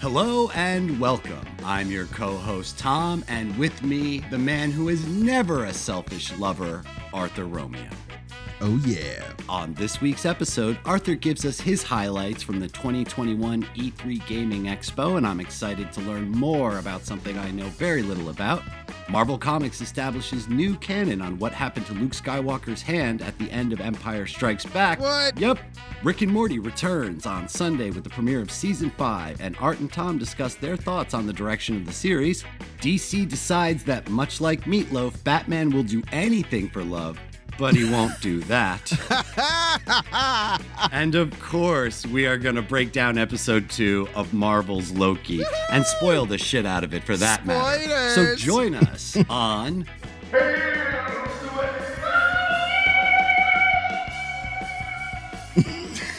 Hello and welcome. I'm your co host, Tom, and with me, the man who is never a selfish lover, Arthur Romeo. Oh, yeah. On this week's episode, Arthur gives us his highlights from the 2021 E3 Gaming Expo, and I'm excited to learn more about something I know very little about. Marvel Comics establishes new canon on what happened to Luke Skywalker's hand at the end of Empire Strikes Back. What? Yep. Rick and Morty returns on Sunday with the premiere of season 5, and Art and Tom discuss their thoughts on the direction of the series. DC decides that, much like Meatloaf, Batman will do anything for love, but he won't do that. and of course, we are going to break down episode two of Marvel's Loki and spoil the shit out of it for that matter. So join us on.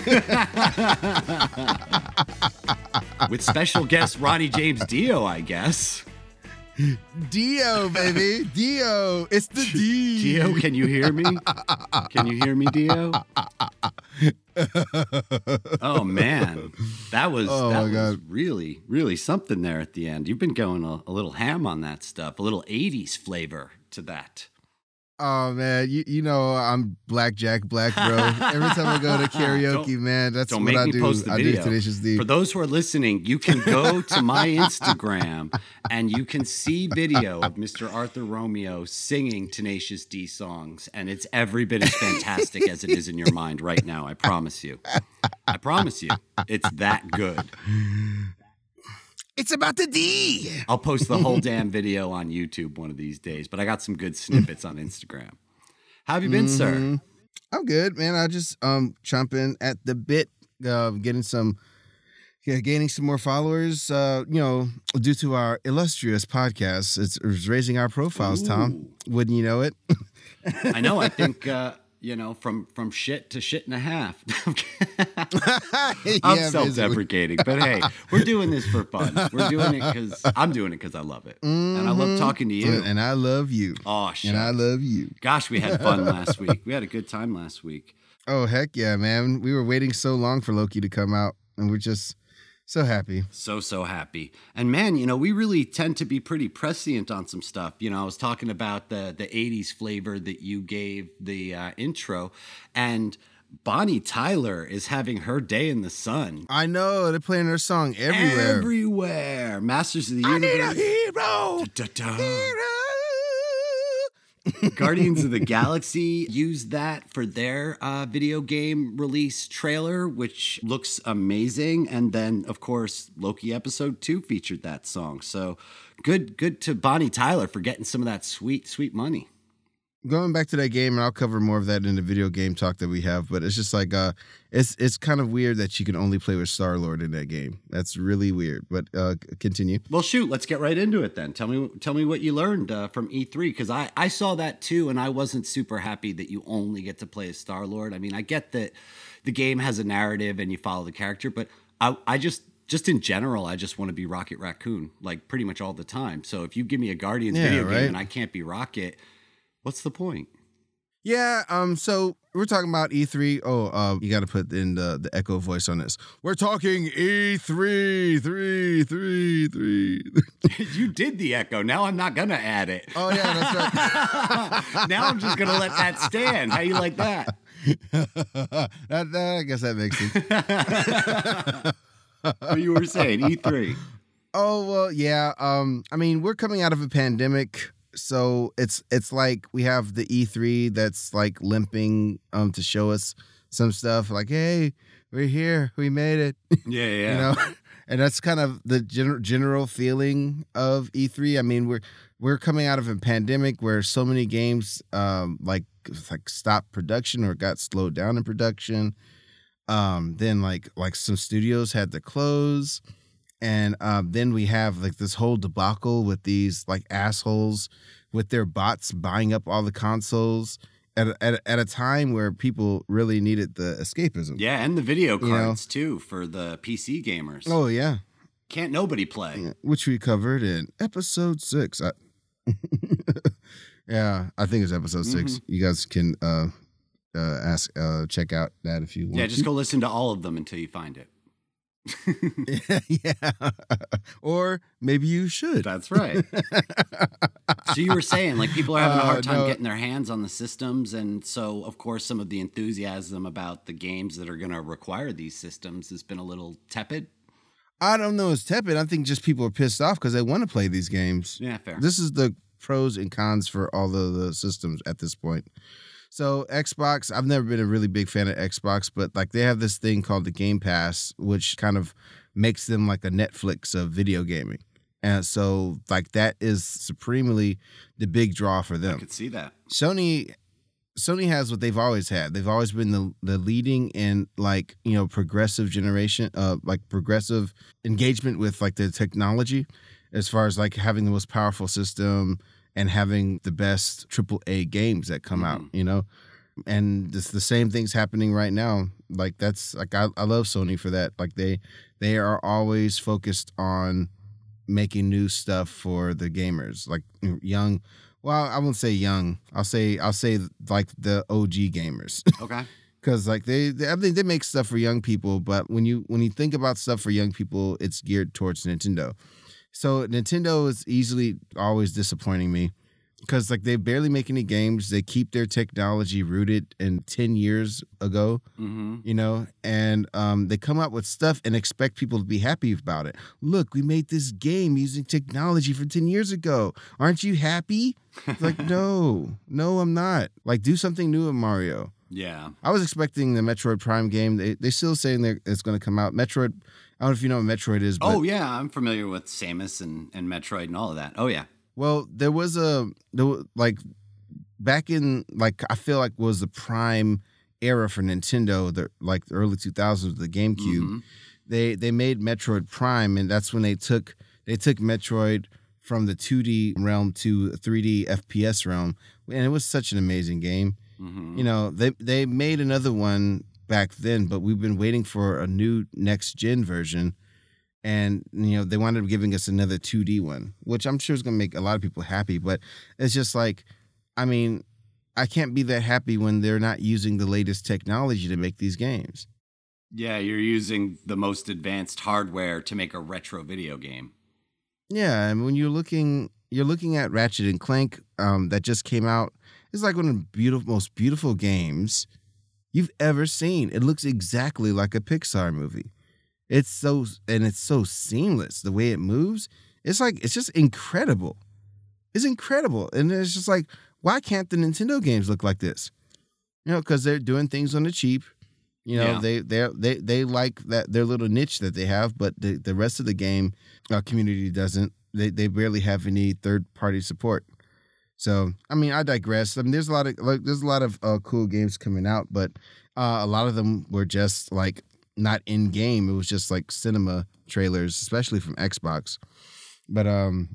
With special guest Ronnie James Dio, I guess. Dio, baby. Dio. It's the D. Dio, can you hear me? Can you hear me, Dio? Oh man, that was Oh, that was God. really really something there at the end. You've been going a, a little ham on that stuff, a little '80s flavor to that. Oh, man. You, you know, I'm Blackjack Black, bro. Every time I go to karaoke, Don't- man, that's what I do. I do Tenacious D. For those who are listening, you can go to my Instagram and you can see video of Mr. Arthur Romeo singing Tenacious D songs, and it's every bit as fantastic as it is in your mind right now. I promise you. I promise you, it's that good. It's about the D. I'll post the whole damn video on YouTube one of these days, but I got some good snippets on Instagram. How have you been, sir? Mhm. I'm good, man. I just um chomping at the bit, uh, getting some, yeah, gaining some more followers. Uh, you know, due to our illustrious podcast, it's, it's raising our profiles. Tom, wouldn't you know it? I know. I think uh, you know from from shit to shit and a half. I'm Yeah, self-deprecating, but hey, we're doing this for fun. We're doing it because I'm doing it because I love it, and I love Mhm. talking to you. And I love you. oh shit! And I love you. Gosh, we had fun last week. We had a good time last week. Oh heck yeah, man! We were waiting so long for Loki to come out, and we're just so happy. So, so happy. And man, you know, we really tend to be pretty prescient on some stuff. You know, I was talking about the the 80s flavor that you gave the uh, intro, and Bonnie Tyler is having her day in the sun. I know they're playing her song everywhere. Everywhere. Masters of the I need a Universe. hero. Da-da-da. Hero. Guardians of the Galaxy used that for their uh, video game release trailer, which looks amazing. And then, of course, Loki episode two featured that song. So good, good to Bonnie Tyler for getting some of that sweet, sweet money. Going back to that game, and I'll cover more of that in the video game talk that we have. But it's just like uh, it's it's kind of weird that you can only play with Star Lord in that game. That's really weird. But uh, continue. Well, shoot, let's get right into it then. Tell me, tell me what you learned uh, from E3 because I I saw that too, and I wasn't super happy that you only get to play as Star Lord. I mean, I get that the game has a narrative and you follow the character, but I I just just in general, I just want to be Rocket Raccoon like pretty much all the time. So if you give me a Guardians Yeah, video right. game and I can't be Rocket, what's the point? Yeah. Um. So we're talking about E3. Oh, uh, you got to put in the the echo voice on this. We're talking E E3, three, three, three. you did the echo. Now I'm not gonna add it. Oh yeah, that's right. now I'm just gonna let that stand. How you like that? that, that- I guess that makes sense. What you were saying? E E3. Oh well, yeah. Um, I mean, we're coming out of a pandemic, so it's it's like we have the E3 that's like limping um to show us some stuff. Like, hey, we're here, we made it. Yeah, yeah. You know, and that's kind of the gen- general feeling of E3. I mean, we're we're coming out of a pandemic where so many games um like like stopped production or got slowed down in production. Um, then like like some studios had to close, and um, then we have like this whole debacle with these like assholes with their bots buying up all the consoles at a, at a, at a time where people really needed the escapism. Yeah, and the video You know. cards too for the PC gamers. Oh yeah. Can't nobody play. Yeah, which we covered in episode six. I, yeah, I think it's episode 6 Mm-hmm. You guys can uh, uh, ask, uh, check out that if you want. Yeah, just to. go listen to all of them until you find it. yeah. or maybe you should. That's right. so you were saying like people are having a hard Uh, time no. getting their hands on the systems and so of course some of the enthusiasm about the games that are going to require these systems has been a little tepid. I don't know. It's tepid. I think just people are pissed off because they want to play these games. Yeah, fair. This is the pros and cons for all of the systems at this point. So Xbox, I've never been a really big fan of Xbox, but like they have this thing called the Game Pass, which kind of makes them like a Netflix of video gaming. And so like that is supremely the big draw for them. I could see that. Sony Sony has what they've always had. They've always been the the leading in like, you know, progressive generation uh like progressive engagement with like the technology as far as like having the most powerful system and having the best triple A games that come out, Mhm. you know. And it's the same things happening right now. Like that's like I, I love Sony for that. Like they they are always focused on making new stuff for the gamers, like young. Well, I won't say young. I'll say I'll say like the OG gamers, Okay. because like they, they I think they make stuff for young people. But when you when you think about stuff for young people, it's geared towards Nintendo. So Nintendo is easily always disappointing me because like they barely make any games. They keep their technology rooted in ten years ago Mhm. you know, and um, they come out with stuff and expect people to be happy about it. Look, we made this game using technology from 10 years ago. Aren't you happy? It's like, no, no, I'm not. Like, do something new with Mario. Yeah. I was expecting the Metroid Prime game. They, they're still saying that it's going to come out. Metroid, I don't know if you know what Metroid is, but Oh yeah, I'm familiar with Samus and, and Metroid and all of that. Oh yeah. Well, there was a there was, like back in like I feel like was the prime era for Nintendo, the like the early 2000s, the GameCube. Mhm. They they made Metroid Prime, and that's when they took they took Metroid from the 2D realm to 3D FPS realm, and it was such an amazing game. Mhm. You know, they they made another one back then, but we've been waiting for a new next gen version. And you know, they wound up giving us another 2D one, which I'm sure is gonna make a lot of people happy. But it's just like, I mean, I can't be that happy when they're not using the latest technology to make these games. Yeah, you're using the most advanced hardware to make a retro video game. Yeah, and when you're looking, you're looking at Ratchet and Clank, um, that just came out. It's like one of the beautiful, most beautiful games you've ever seen. It looks exactly like a Pixar movie. It's so, and it's so seamless. The way it moves, it's like it's just incredible. It's incredible, and it's just like, why can't the Nintendo games look like this? You know, because they're doing things on the cheap. You know, Yeah. they they they they like that their little niche that they have, but the the rest of the game uh, community doesn't. They they barely have any third party support. So I mean, I digress. I mean, there's a lot of like there's a lot of uh, cool games coming out, but uh, a lot of them were just like not in game. It was just like cinema trailers, especially from Xbox. But um,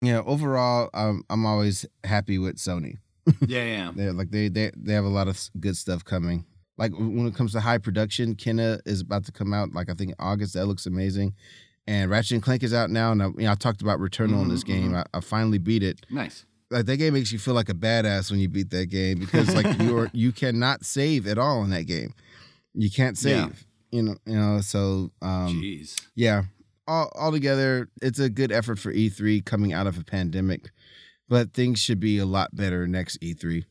yeah, overall, um, I'm always happy with Sony. Yeah, yeah. They're like they they they have a lot of good stuff coming. Like when it comes to high production, Kena is about to come out. Like I think in August. That looks amazing. And Ratchet and Clank is out now. And I, you know, I talked about Returnal in this Mhm, game. I, I finally beat it. Nice. Like that game makes you feel like a badass when you beat that game because like you're you cannot save at all in that game. You can't save. Yeah. You know. You know. So um, Jeez. yeah, all altogether, it's a good effort for E3 coming out of a pandemic, but things should be a lot better next E3.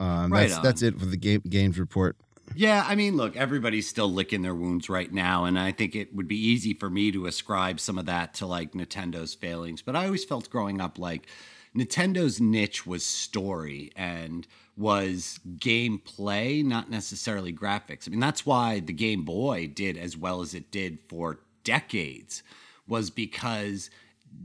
Um, Right that's on. that's it for the game games report. Yeah, I mean, look, everybody's still licking their wounds right now, and I think it would be easy for me to ascribe some of that to like Nintendo's failings. But I always felt growing up like Nintendo's niche was story and was gameplay, not necessarily graphics. I mean, that's why the Game Boy did as well as it did for decades, was because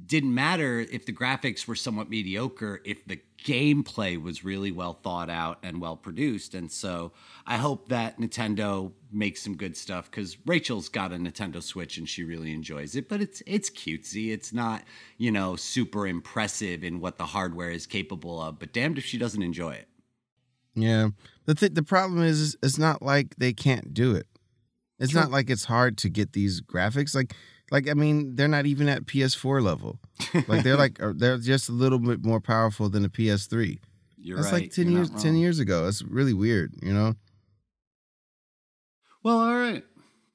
didn't matter if the graphics were somewhat mediocre if the gameplay was really well thought out and well produced and so i hope that nintendo makes some good stuff because rachel's got a nintendo switch and she really enjoys it but it's it's cutesy it's not you know super impressive in what the hardware is capable of but damned if she doesn't enjoy it Yeah, the th- the problem is, is it's not like they can't do it. It's True. not like it's hard to get these graphics. Like like I mean, they're not even at PS4 level. Like they're like uh, they're just a little bit more powerful than a PS3. you're That's right like ten You're years ten years ago. It's really weird, you know. well all right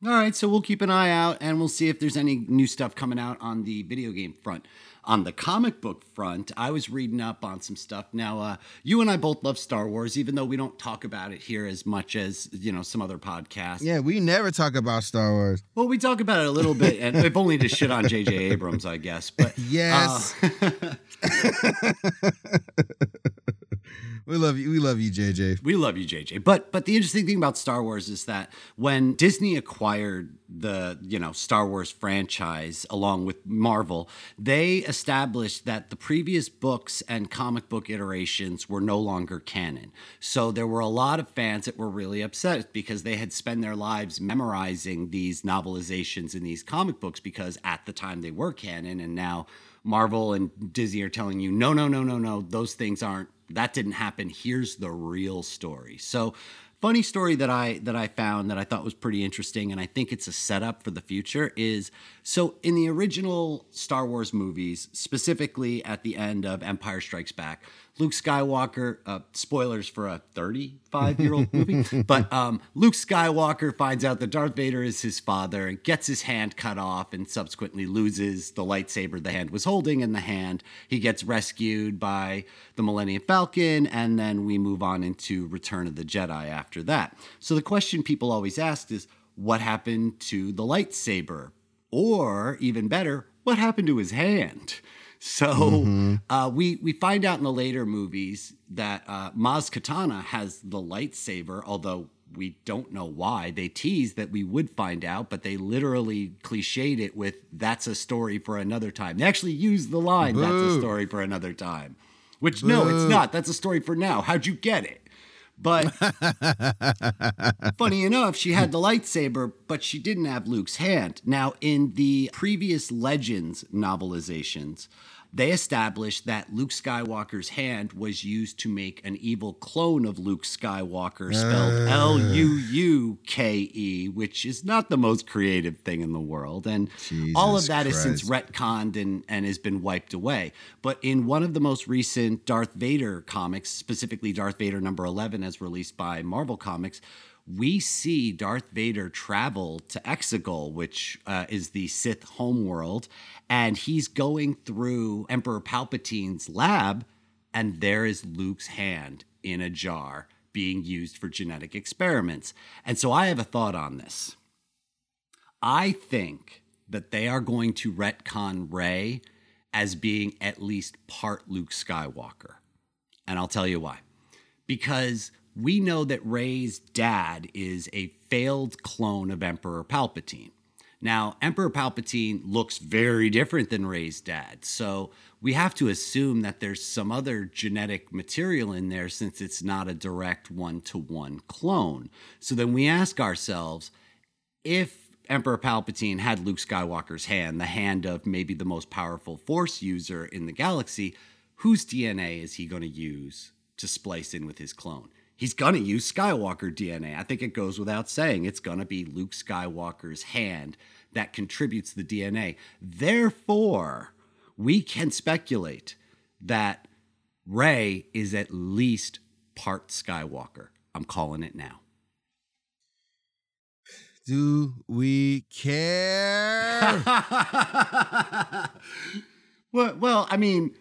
All right, so we'll keep an eye out and we'll see if there's any new stuff coming out on the video game front. On the comic book front, I was reading up on some stuff. Now, uh, you and I both love Star Wars, even though we don't talk about it here as much as you know some other podcasts. Yeah, we never talk about Star Wars. Well, we talk about it a little bit, and if only to shit on J.J. Abrams, I guess. But yes, uh, we love you. We love you, JJ. We love you, JJ. But but the interesting thing about Star Wars is that when Disney acquired the you know Star Wars franchise along with Marvel, they established that the previous books and comic book iterations were no longer canon. So there were a lot of fans that were really upset because they had spent their lives memorizing these novelizations in these comic books because at the time they were canon and now Marvel and Disney are telling you no no no no no those things aren't that didn't happen. Here's the real story. So funny story that I that I found that I thought was pretty interesting and I think it's a setup for the future is so in the original Star Wars movies, specifically at the end of Empire Strikes Back, Luke Skywalker, uh, spoilers for a 35 year old movie, but um, Luke Skywalker finds out that Darth Vader is his father and gets his hand cut off and subsequently loses the lightsaber the hand was holding in the hand. He gets rescued by the Millennium Falcon, and then we move on into Return of the Jedi after that. So the question people always ask is what happened to the lightsaber? Or even better, what happened to his hand? So mm-hmm. uh, we we find out in the later movies that uh, Maz Kanata has the lightsaber, although we don't know why. They tease that we would find out, but they literally cliched it with "That's a story for another time." They actually use the line Boo. "That's a story for another time," which Boo. no, it's not. That's a story for now. How'd you get it? But funny enough, she had the lightsaber, but she didn't have Luke's hand. Now, in the previous Legends novelizations, they established that Luke Skywalker's hand was used to make an evil clone of Luke Skywalker spelled ah. L U U K E, which is not the most creative thing in the world. And Jesus all of that Christ. is since retconned and, and has been wiped away. But in one of the most recent Darth Vader comics, specifically Darth Vader number 11, as released by Marvel Comics, we see Darth Vader travel to Exegol, which uh, is the Sith homeworld, and he's going through Emperor Palpatine's lab, and there is Luke's hand in a jar being used for genetic experiments. And so I have a thought on this. I think that they are going to retcon Rey as being at least part Luke Skywalker. And I'll tell you why. Because we know that Rey's dad is a failed clone of Emperor Palpatine. Now, Emperor Palpatine looks very different than Rey's dad. So we have to assume that there's some other genetic material in there since it's not a direct one to one clone. So then we ask ourselves if Emperor Palpatine had Luke Skywalker's hand, the hand of maybe the most powerful Force user in the galaxy, whose DNA is he going to use to splice in with his clone? He's going to use Skywalker DNA. I think it goes without saying. It's going to be Luke Skywalker's hand that contributes the DNA. Therefore, we can speculate that Rey is at least part Skywalker. I'm calling it now. Do we care? well, well, I mean,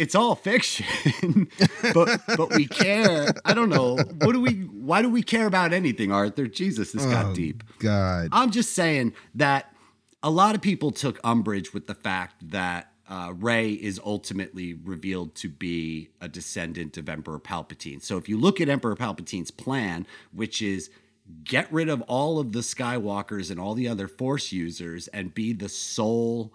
it's all fiction, but but we care. I don't know. What do we? Why do we care about anything, Arthur? Jesus, this oh, got deep. God, I'm just saying that a lot of people took umbrage with the fact that uh, Rey is ultimately revealed to be a descendant of Emperor Palpatine. So if you look at Emperor Palpatine's plan, which is get rid of all of the Skywalkers and all the other Force users and be the sole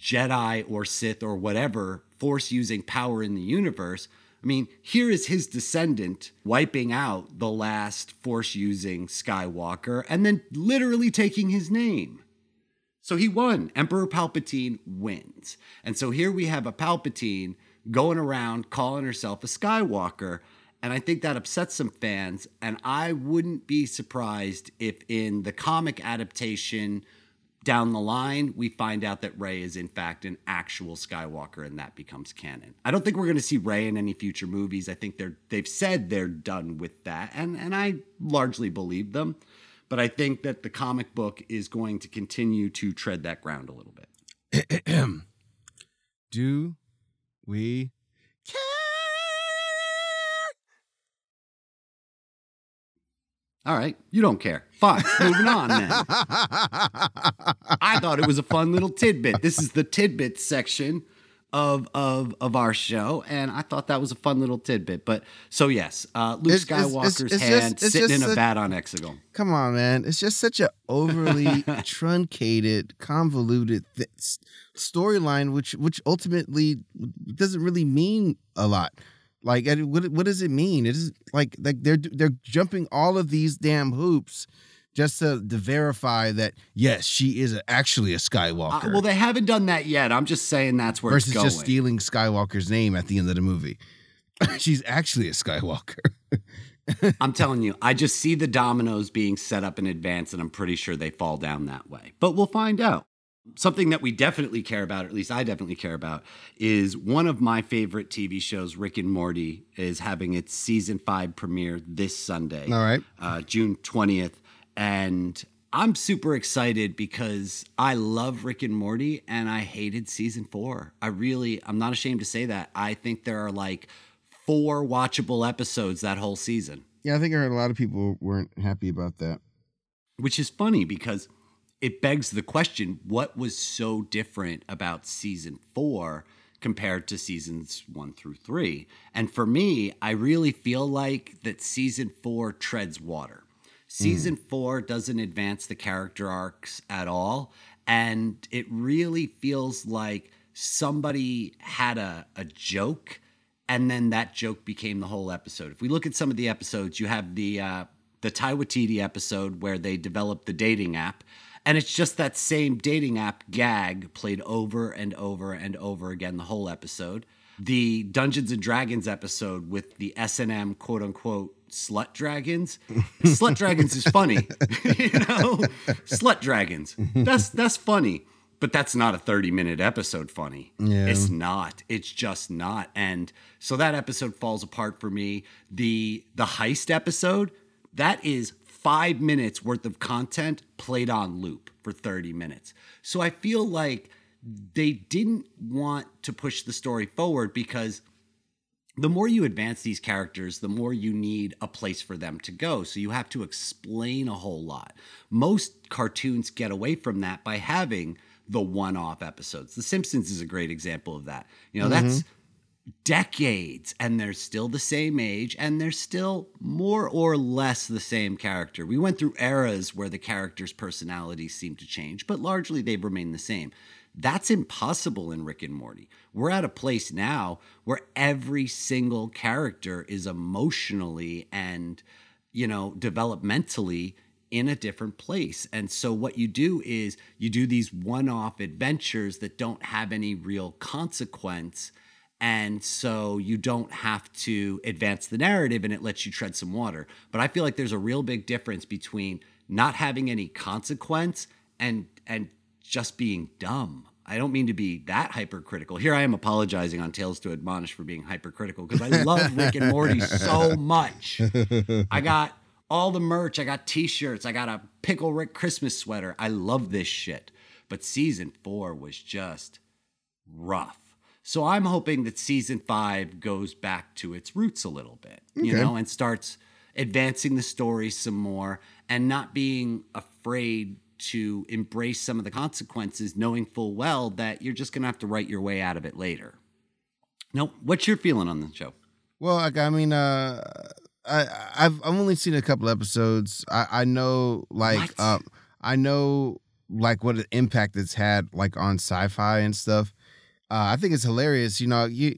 Jedi or Sith or whatever force using power in the universe. I mean, here is his descendant wiping out the last force using Skywalker and then literally taking his name. So he won. Emperor Palpatine wins. And so here we have a Palpatine going around calling herself a Skywalker. And I think that upsets some fans. And I wouldn't be surprised if in the comic adaptation down the line, we find out that Rey is in fact an actual Skywalker, and that becomes canon. I don't think we're going to see Rey in any future movies. I think they're they've said they're done with that, and and I largely believe them. but I think that the comic book is going to continue to tread that ground a little bit. Do we All right, you don't care. Fine, moving on then. I thought it was a fun little tidbit. This is the tidbit section of of of our show, and I thought that was a fun little tidbit. But so yes, uh, Luke It's- it's- it's- Skywalker's it's hand it's sitting in a a- vat on Exegol. Come on, man. It's just such a overly truncated, convoluted th- storyline, which which ultimately doesn't really mean a lot. Like, what what does it mean? It is like like they're they're jumping all of these damn hoops just to, to verify that yes, she is a, actually a Uh, Skywalker. well, they haven't done that yet. I'm just saying that's where versus just stealing Skywalker's name at the end of the movie. She's actually a Skywalker. I'm telling you, I just see the dominoes being set up in advance, and I'm pretty sure they fall down that way. But we'll find out. Something that we definitely care about, or at least I definitely care about, is one of my favorite TV shows, Rick and Morty, is having its season five premiere this Sunday, All right. uh, June 20th. And I'm super excited because I love Rick and Morty and I hated season four. I really, I'm not ashamed to say that. I think there are like four watchable episodes that whole season Yeah, I think I heard a lot of people weren't happy about that. which is funny because it begs the question what was so different about season four compared to seasons one through three? And for me, I really feel like that season four treads water. Season four doesn't advance the character arcs at all. And it really feels like somebody had a, a joke and then that joke became the whole episode. If we look at some of the episodes, you have the uh, the Tai Waititi episode where they developed the dating app, and it's just that same dating app gag played over and over and over again the whole episode. The Dungeons and Dragons episode with the S and M quote unquote slut dragons. slut dragons is funny, you know. Slut dragons. That's that's funny, but that's not a thirty minute episode funny. Yeah. It's not. It's just not. And so that episode falls apart for me. The the heist episode, that is 5 minutes worth of content played on loop for 30 minutes. So I feel like they didn't want to push the story forward because the more you advance these characters, the more you need a place for them to go. So you have to explain a whole lot. Most cartoons get away from that by having the one off episodes. The Simpsons is a great example of that. You know, that's mm-hmm. Decades and they're still the same age and they're still more or less the same character. We went through eras where the characters' personalities seemed to change, but largely they've remained the same. That's impossible in Rick and Morty. We're at a place now where every single character is emotionally and, you know, developmentally in a different place. And so what you do is you do these one-off adventures that don't have any real consequence and so you don't have to advance the narrative and it lets you tread some water. But I feel like there's a real big difference between not having any consequence and and just being dumb. I don't mean to be that hypercritical. Here I am apologizing on Tales to Admonish for being hypercritical because I love Rick and Morty so much. I got all the merch. I got t-shirts. I got a Pickle Rick Christmas sweater. I love this shit. But season 4 was just rough. So I'm hoping that season 5 goes back to its roots a little bit, you know, and starts advancing the story some more and not being afraid to embrace some of the consequences knowing full well that you're just going to have to write your way out of it later. No, what's your feeling on the show? Well, like I mean, uh, I I've I've only seen a couple episodes. I I know like um I know like what an impact it's had like on sci-fi and stuff. Uh, I think it's hilarious. You know, you.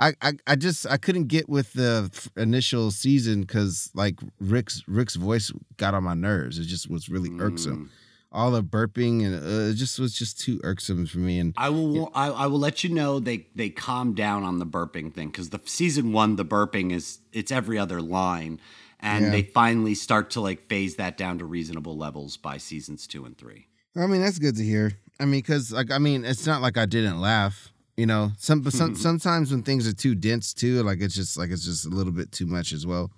I, I, I just I couldn't get with the f- initial season because like Rick's Rick's voice got on my nerves. It just was really irksome. Mm. All the burping and uh, it just was just too irksome for me. And I will. I, I will let you know they they calm down on the burping thing because the season one the burping is it's every other line, and Yeah. they finally start to like phase that down to reasonable levels by seasons two and three. I mean, that's good to hear. I mean, because like I mean, it's not like I didn't laugh. You know, some but some sometimes when things are too dense too, like it's just like it's just a little bit too much as well.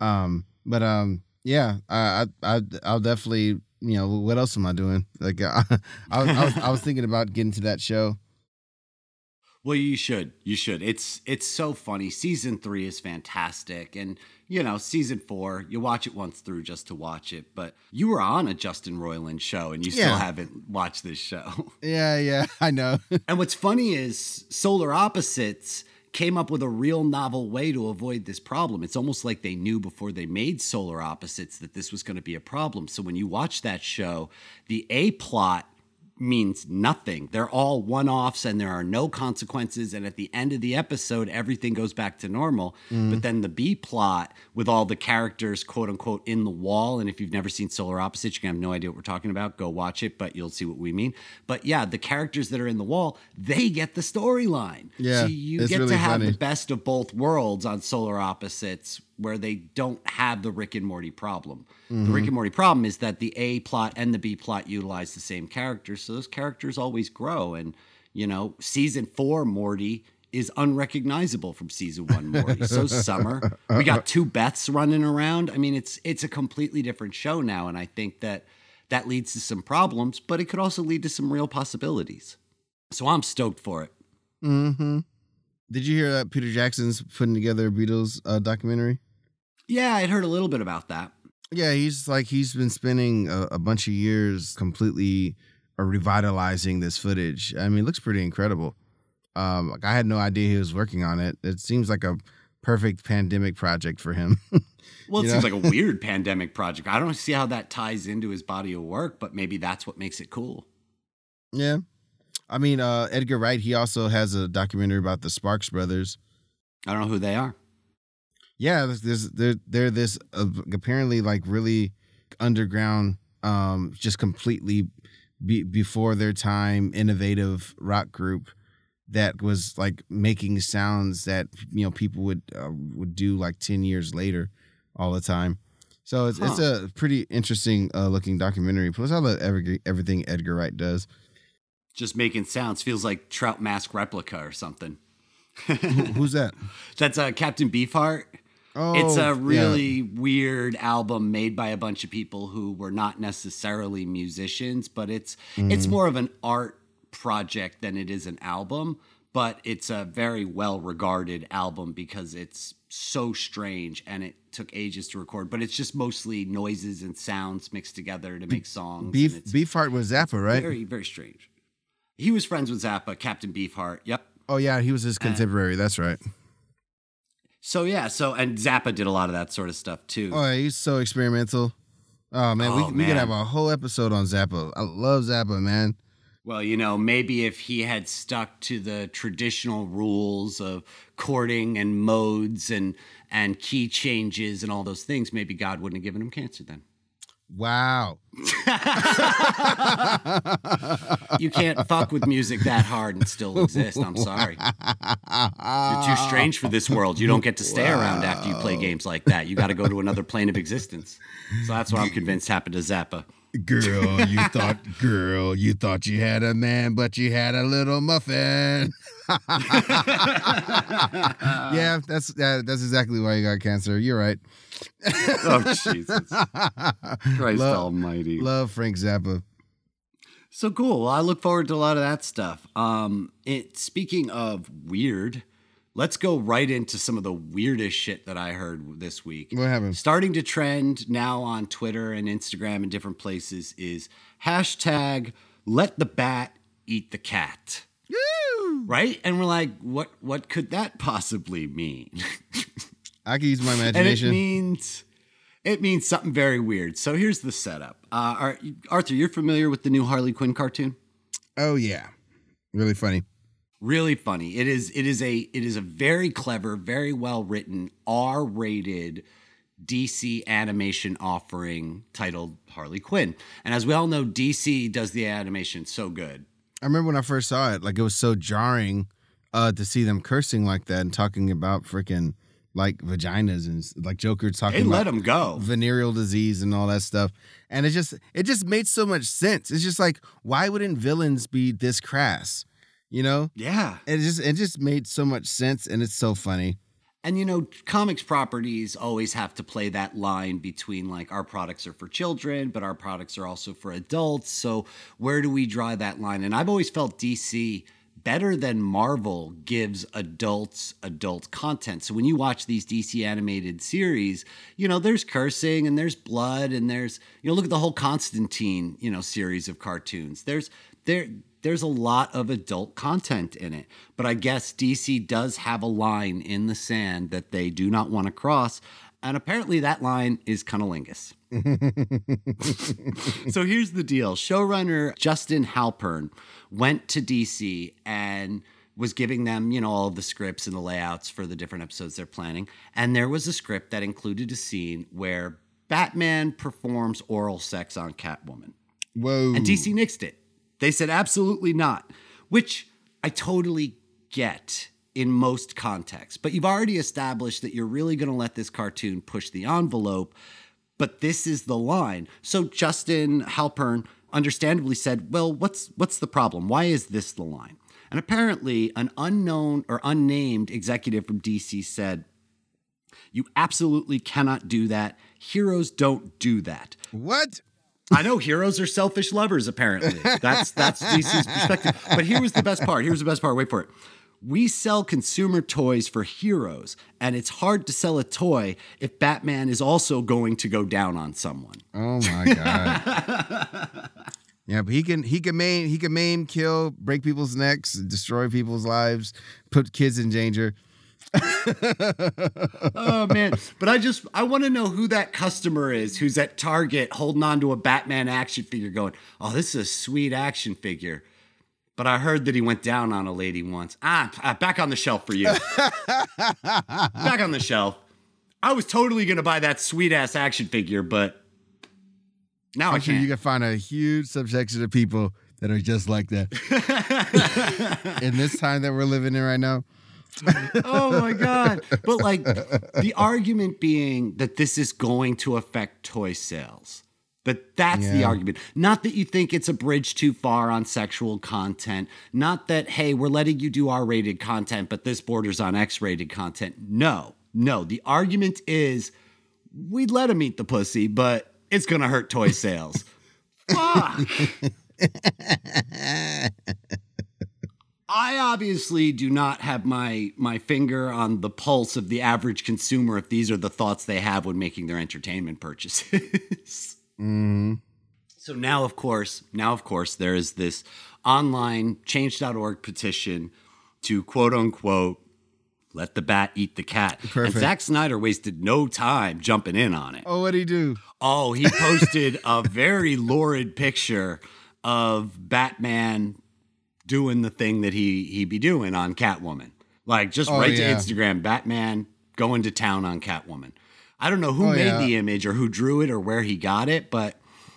Um, but um, Yeah, I, I, I I'll definitely. You know, what else am I doing? Like, I, I, was, I was, I was thinking about getting to that show. Well, you should. You should. It's it's so funny. Season three is fantastic, and you know, season four, you watch it once through just to watch it. But you were on a Justin Roiland show, and you still haven't watched this show. Yeah, yeah, I know. and what's funny is Solar Opposites came up with a real novel way to avoid this problem. It's almost like they knew before they made Solar Opposites that this was going to be a problem. So when you watch that show, the A plot means nothing. They're all one offs and there are no consequences. And at the end of the episode, everything goes back to normal. Mm-hmm. But then the B plot with all the characters, quote unquote, in the wall. And if you've never seen Solar Opposites, you can have no idea what we're talking about. Go watch it, but you'll see what we mean. But yeah, the characters that are in the wall, they get the storyline. Yeah, So you get really to have funny. the best of both worlds on Solar Opposites where they don't have the Rick and Morty problem. Mm-hmm. The Rick and Morty problem is that the A plot and the B plot utilize the same characters, so those characters always grow. And you know, season four Morty is unrecognizable from season one Morty. so Summer, we got two Beths running around. I mean, it's it's a completely different show now, and I think that that leads to some problems, but it could also lead to some real possibilities. So I'm stoked for it. Mm-hmm. Did you hear that Peter Jackson's putting together a Beatles uh, documentary? Yeah, I'd heard a little bit about that. Yeah, he's like he's been spending a, a bunch of years completely uh, revitalizing this footage. I mean, it looks pretty incredible. Um, like I had no idea he was working on it. It seems like a perfect pandemic project for him. Well, it You seems like a weird pandemic project. I don't see how that ties into his body of work, but maybe that's what makes it cool. yeah, I mean, uh, Edgar Wright. He also has a documentary about the Sparks brothers. I don't know who they are. Yeah, there's, there's they're they're this uh, apparently like really underground, um, just completely be, before their time, innovative rock group that was like making sounds that you know people would uh, would do like ten years later, all the time. So it's it's a pretty interesting uh, looking documentary. Plus, I love every, everything Edgar Wright does. Just making sounds feels like Trout Mask replica or something. Who- Who's that? That's uh, Captain Beefheart. Oh, it's a really weird album made by a bunch of people who were not necessarily musicians, but it's it's Mm-hmm. more of an art project than it is an album. But it's a very well regarded album because it's so strange and it took ages to record. But it's just mostly noises and sounds mixed together to make songs. Beef it's Beefheart was Zappa, right? very very strange. He was friends with Zappa, Captain Beefheart. Yep. oh yeah, he was his contemporary. That's right. So yeah, so and Zappa did a lot of that sort of stuff too. Oh, he's so experimental. Oh man, Oh, we, we could have a whole episode on Zappa. I love Zappa, man. Well, you know, maybe if he had stuck to the traditional rules of courting and modes and and key changes and all those things, maybe God wouldn't have given him cancer then. Wow. You can't fuck with music that hard and still exist. I'm sorry. You're too strange for this world. You don't get to stay around after you play games like that. You got to go to another plane of existence. So that's what I'm convinced happened to Zappa. Girl, you thought, girl, you thought you had a man, but you had a little muffin. yeah, that's yeah, that's exactly why you got cancer. You're right. Oh Jesus, Christ Love- Almighty! Love Frank Zappa. So cool. Well, I look forward to a lot of that stuff. Um, it, speaking of weird, let's go right into some of the weirdest shit that I heard this week. What happened? Starting to trend now on Twitter and Instagram and different places is hashtag let the bat eat the cat. Right? And we're like, what what could that possibly mean? I can use my and it means it means something very weird. So here's the setup. Uh, Arthur, you're familiar with the new Harley Quinn cartoon? oh yeah, really funny. really funny. It is it is a it is a very clever, very well written, R-rated DC animation offering titled Harley Quinn. And as we all know, DC does the animation so good. I remember when I first saw it, like it was so jarring uh, to see them cursing like that and talking about freaking like vaginas and like Joker talking. They let about them go. venereal disease and all that stuff. And it just it just made so much sense. It's just like why wouldn't villains be this crass? You know? Yeah. It just it just made so much sense and it's so funny. And you know, comics properties always have to play that line between like our products are for children, but our products are also for adults. So where do we draw that line? And I've always felt DC better than Marvel gives adults adult content. So when you watch these DC animated series, you know, there's cursing and there's blood and there's, you know, look at the whole Constantine, you know, series of cartoons. There's there there's a lot of adult content in it. But I guess DC does have a line in the sand that they do not want to cross. And apparently that line is cunnilingus. so here's the deal showrunner Justin Halpern went to DC and was giving them, you know, all of the scripts and the layouts for the different episodes they're planning. And there was a script that included a scene where Batman performs oral sex on Catwoman. Whoa. And DC nixed it. They said absolutely not, which I totally get in most contexts. But you've already established that you're really going to let this cartoon push the envelope. But this is the line. So Justin Halpern understandably said, "Well, what's what's the problem? Why is this the line?" And apparently, an unknown or unnamed executive from DC said, "You absolutely cannot do that. Heroes don't do that." What? I know heroes are selfish lovers. Apparently, that's that's DC's perspective. But here was the best part. Here's the best part. Wait for it. We sell consumer toys for heroes, and it's hard to sell a toy if Batman is also going to go down on someone. Oh my god. yeah, but he can he can maim he can maim, kill, break people's necks, destroy people's lives, put kids in danger. Oh man. But i just i want to know who that customer is who's at target holding on to a batman action figure going oh this is a sweet action figure. But i heard that he went down on a lady once. Ah, ah back on the shelf for you. Back on the shelf. I was totally gonna buy that sweet ass action figure but now I'm i can't. you can find a huge subsection of people that are just like that. in this time that we're living in right now. Oh my god. But like the argument being that this is going to affect toy sales but that's the argument. Not that you think it's a bridge too far on sexual content. Not that hey we're letting you do r-rated content but this borders on x-rated content. No no. The argument is we'd let him eat the pussy but it's gonna hurt toy sales. Fuck I obviously do not have my my finger on the pulse of the average consumer if these are the thoughts they have when making their entertainment purchases. Mm. so now of course, now of course there is this online change.org petition to quote unquote let the bat eat the cat. And Perfect. Zack Snyder wasted no time jumping in on it. Oh, what'd he do? Oh, he posted a very lurid picture of Batman doing the thing that he he be doing on Catwoman. Like just Oh, right yeah. to Instagram, Batman going to town on Catwoman. I don't know who Oh, made yeah. the image or who drew it or where he got it, but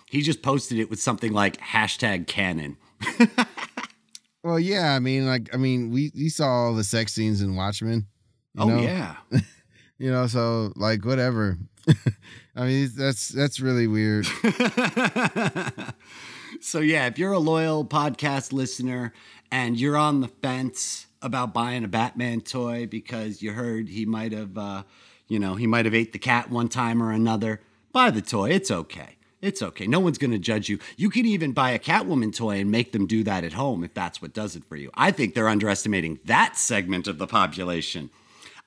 he just posted it with something like hashtag canon. Well, yeah, I mean, like, I mean, we we saw all the sex scenes in Watchmen. you oh know? yeah. you know, so like, whatever. I mean, that's that's really weird. So yeah, if you're a loyal podcast listener and you're on the fence about buying a Batman toy because you heard he might have, uh, you know, he might have ate the cat one time or another, buy the toy. It's okay. It's okay. No one's going to judge you. You can even buy a Catwoman toy and make them do that at home if that's what does it for you. I think they're underestimating that segment of the population.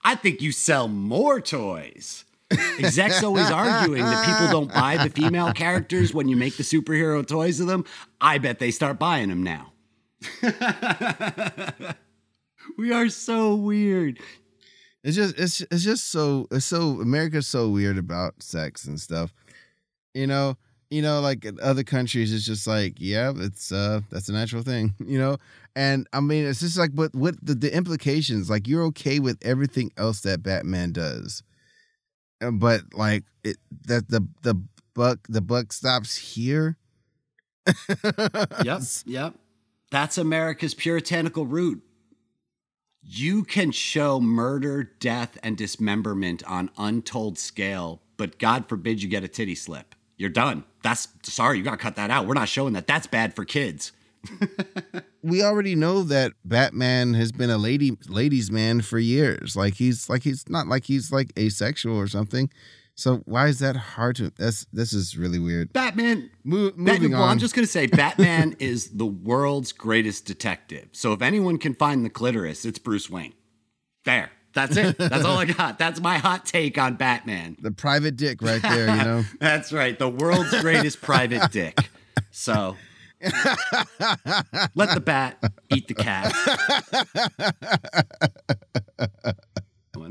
I think you sell more toys. Execs always arguing that people don't buy the female characters when you make the superhero toys of them. I bet they start buying them now. we are so weird. It's just it's it's just so it's so America's so weird about sex and stuff. You know, you know, like in other countries, it's just like, yeah, it's uh that's a natural thing, you know. And I mean, it's just like, but what the, the implications? Like, you're okay with everything else that Batman does, Uh, but like it that the the buck the buck stops here. Yep, yep. That's America's puritanical root. You can show murder, death, and dismemberment on untold scale, but God forbid you get a titty slip. You're done. That's sorry, you gotta cut that out. We're not showing that. That's bad for kids. we already know that Batman has been a lady ladies man for years. Like he's like he's not like he's like asexual or something. So why is that hard to? That's this is really weird. Batman. Mo- moving well, on. I'm just gonna say Batman is the world's greatest detective. So if anyone can find the clitoris, it's Bruce Wayne. There. That's it. That's all I got. That's my hot take on Batman. the private dick right there. You know. That's right. The world's greatest private dick. So let the bat eat the cat.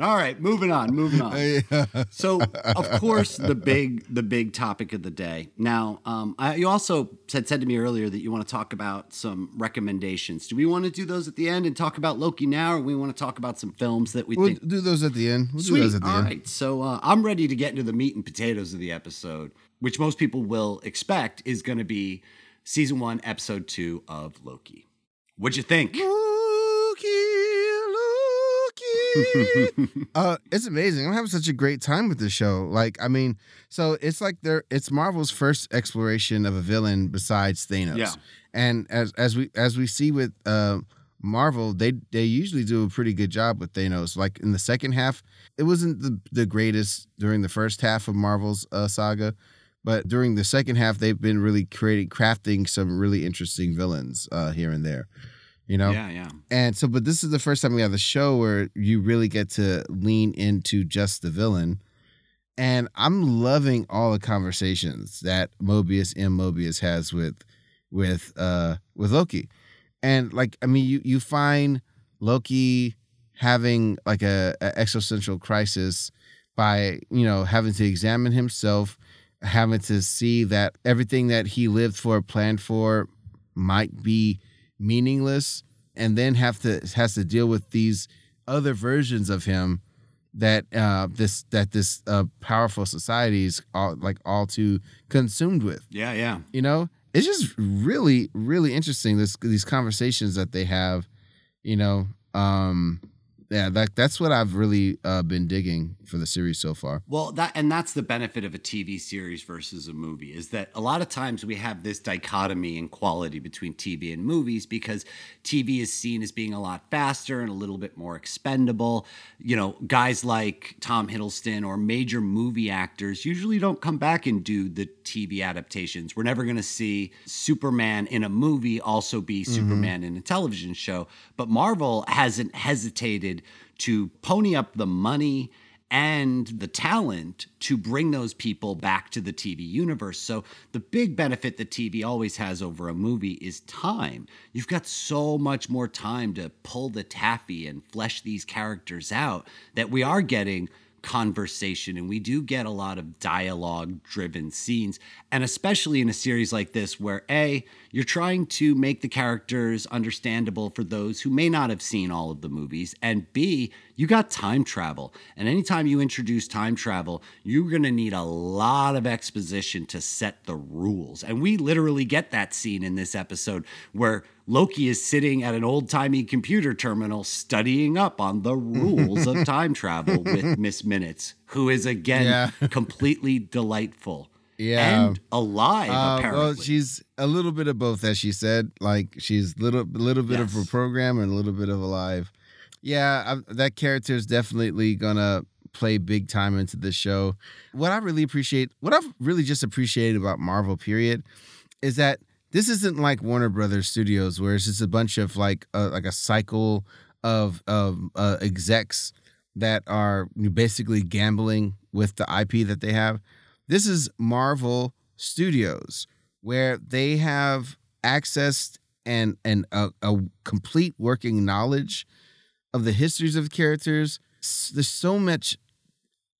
All right, moving on, moving on. So, of course, the big the big topic of the day. Now, um, I, you also said said to me earlier that you want to talk about some recommendations. Do we want to do those at the end and talk about Loki now, or we want to talk about some films that we We'll think do those at the end. We'll do Sweet. those at the All end. right. So uh, I'm ready to get into the meat and potatoes of the episode, which most people will expect is going to be season one, episode two of Loki. What'd you think? Loki, Loki. uh, it's amazing. I'm having such a great time with this show. Like, I mean, so it's like they're it's Marvel's first exploration of a villain besides Thanos. Yeah. And as as we as we see with uh, Marvel, they they usually do a pretty good job with Thanos. Like in the second half, it wasn't the the greatest during the first half of Marvel's uh, saga. But during the second half, they've been really creating, crafting some really interesting villains uh, here and there. You know, Yeah, yeah. and so, but this is the first time we have a show where you really get to lean into just the villain. And I'm loving all the conversations that Mobius M. Mobius has with with uh with Loki. And like I mean you you find Loki having like a, a existential crisis by, you know, having to examine himself, having to see that everything that he lived for, planned for might be meaningless and then have to has to deal with these other versions of him that uh this that this uh powerful society is all like all too consumed with Yeah, yeah. you know it's just really really interesting this these conversations that they have you know um yeah that that's what i've really uh been digging for the series so far Well, that and that's the benefit of a TV series versus a movie is that a lot of times we have this dichotomy in quality between TV and movies because TV is seen as being a lot faster and a little bit more expendable. You know, guys like Tom Hiddleston or major movie actors usually don't come back and do the TV adaptations. We're never going to see Superman in a movie also be Superman in a television show, but Marvel hasn't hesitated to pony up the money and the talent to bring those people back to the TV universe. So, the big benefit that TV always has over a movie is time. You've got so much more time to pull the taffy and flesh these characters out that we are getting conversation and we do get a lot of dialogue driven scenes and especially in a series like this where a you're trying to make the characters understandable for those who may not have seen all of the movies and b you got time travel and anytime you introduce time travel you're going to need a lot of exposition to set the rules and we literally get that scene in this episode where Loki is sitting at an old timey computer terminal studying up on the rules of time travel with Miss Minutes, who is again Yeah. completely delightful. Yeah. And alive, Uh, apparently. well, she's a little bit of both, as she said. Like she's little, a little bit of a program and a little bit of alive. Yeah, I, that character is definitely gonna play big time into this show. What I really appreciate, what I've really just appreciated about Marvel, period, is that this isn't like Warner Brothers Studios, where it's just a bunch of like uh, like a cycle of of uh, execs that are basically gambling with the IP that they have. This is Marvel Studios, where they have access and and a, a complete working knowledge of the histories of characters. There's so much,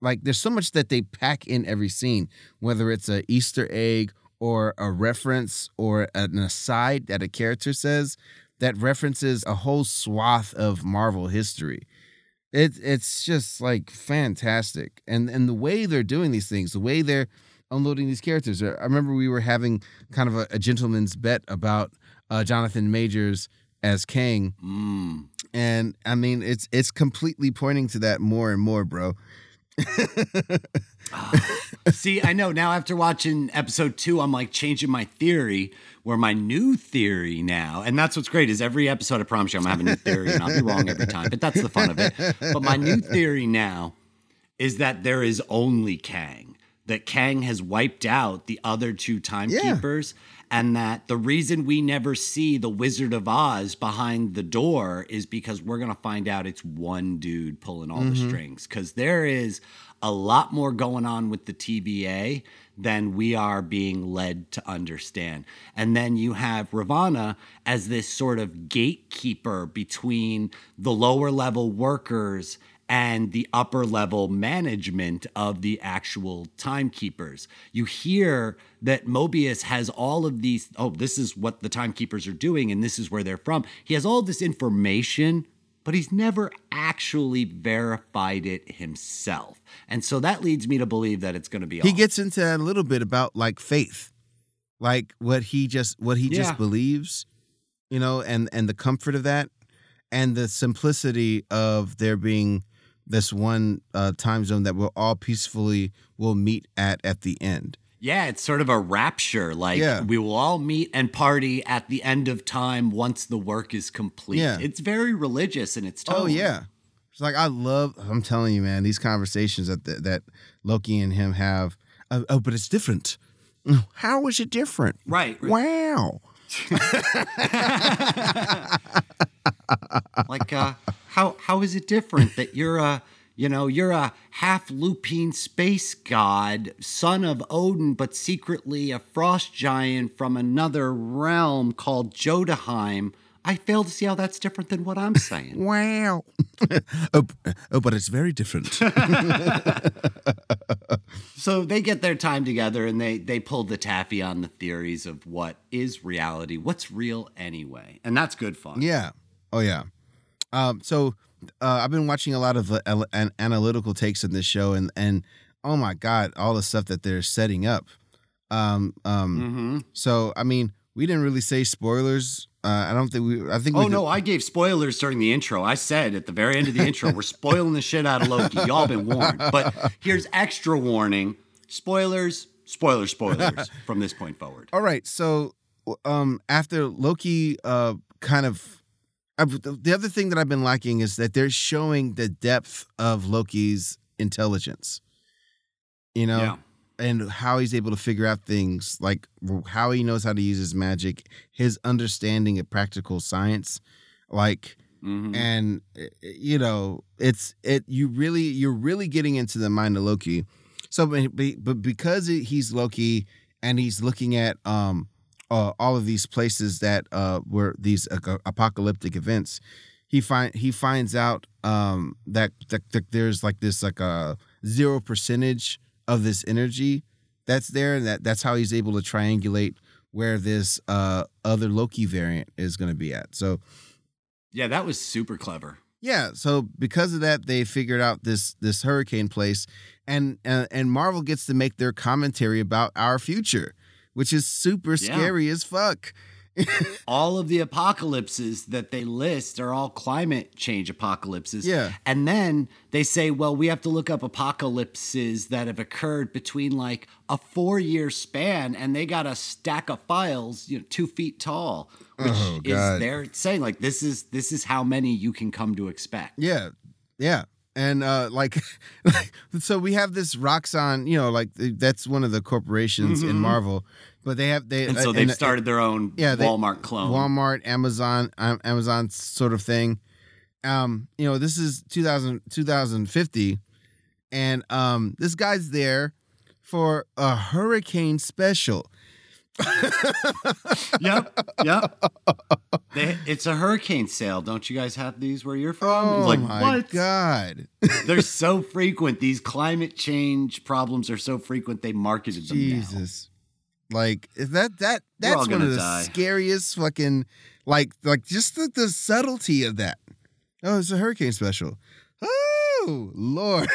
like there's so much that they pack in every scene, whether it's a Easter egg or a reference or an aside that a character says that references a whole swath of Marvel history. It, it's just like fantastic. And and the way they're doing these things, the way they're unloading these characters. I remember we were having kind of a, a gentleman's bet about uh, Jonathan Majors as Kang, Mm. and I mean it's it's completely pointing to that more and more, bro. See, I know now after watching episode two, I'm like changing my theory. Where my new theory now, and that's what's great is every episode, I promise you, I'm gonna a new theory, and I'll be wrong every time, but that's the fun of it. But my new theory now is that there is only Kang. That Kang has wiped out the other two timekeepers, and that the reason we never see the Wizard of Oz behind the door is because we're gonna find out it's one dude pulling all the mm-hmm. strings. Because there is a lot more going on with the TVA than we are being led to understand. And then you have Ravonna as this sort of gatekeeper between the lower level workers and the upper level management of the actual timekeepers. You hear that Mobius has all of these, oh, this is what the timekeepers are doing and this is where they're from. He has all this information, but he's never actually verified it himself. And so that leads me to believe that it's going to be he gets into that a little bit about like faith like what he just what he Yeah. just believes you know and and the comfort of that and the simplicity of there being this one uh, time zone that we'll all peacefully will meet at at the end Yeah, it's sort of a rapture. Like Yeah. we will all meet and party at the end of time once the work is complete. Yeah. It's very religious in its tone. oh yeah it's like i love i'm telling you man these conversations that that loki and him have oh, oh but it's different how is it different Right. wow like uh how how is it different that you're a you know, you're a half lupine space god, son of Odin, but secretly a frost giant from another realm called Jotunheim. I fail to see how that's different than what I'm saying. Wow. oh, oh, but it's very different. So they get their time together and they they pull the taffy on the theories of what is reality, what's real anyway, and that's good fun. yeah. Oh, yeah. Um, so uh, I've been watching a lot of uh, an- analytical takes in this show, and and oh my god, all the stuff that they're setting up. Um, um. hmm So I mean, we didn't really say spoilers. Uh, I don't think we. I think. Oh no, I gave spoilers during the intro. I said at the very end of the intro, we're spoiling the shit out of Loki. Y'all been warned. But here's extra warning: spoilers, spoilers, spoilers from this point forward. All right. So, um, after Loki, uh, kind of, i the other thing that I've been liking is that they're showing the depth of Loki's intelligence. You know, Yeah. and how he's able to figure out things, like how he knows how to use his magic, his understanding of practical science, like Mhm. and uh, you know it's it you really you're really getting into the mind of loki so but because he's loki and he's looking at um uh, all of these places that uh were these uh, apocalyptic events he find he finds out um that, that, that there's like this like a zero percentage of this energy that's there and that that's how he's able to triangulate where this uh other loki variant is going to be at so Yeah, that was super clever. yeah, so because of that, they figured out this this hurricane place, and uh, and Marvel gets to make their commentary about our future, which is super Yeah. scary as fuck. all of the apocalypses that they list are all climate change apocalypses. Yeah. And then they say, well, we have to look up apocalypses that have occurred between like a four year span, and they got a stack of files, you know, two feet tall, which Oh, is they're saying like this is this is how many you can come to expect. Yeah, yeah, and uh, like, so we have this Roxxon, you know, like that's one of the corporations in Mhm. Marvel, but they have they And so uh, they've uh, started their own yeah, they- Walmart clone. Walmart, Amazon, um, Amazon sort of thing. Um, you know, this is 2000, 2050, and um, this guy's there for a hurricane special. yep, yep. They, it's a hurricane sale. Don't you guys have these where you're from? Oh It's like oh, my what? god! They're so frequent. These climate change problems are so frequent. They marketed them now. Jesus, like is that that that's one of the die. scariest fucking like like just the, the subtlety of that. Oh, it's a hurricane special. Ah, Oh Lord!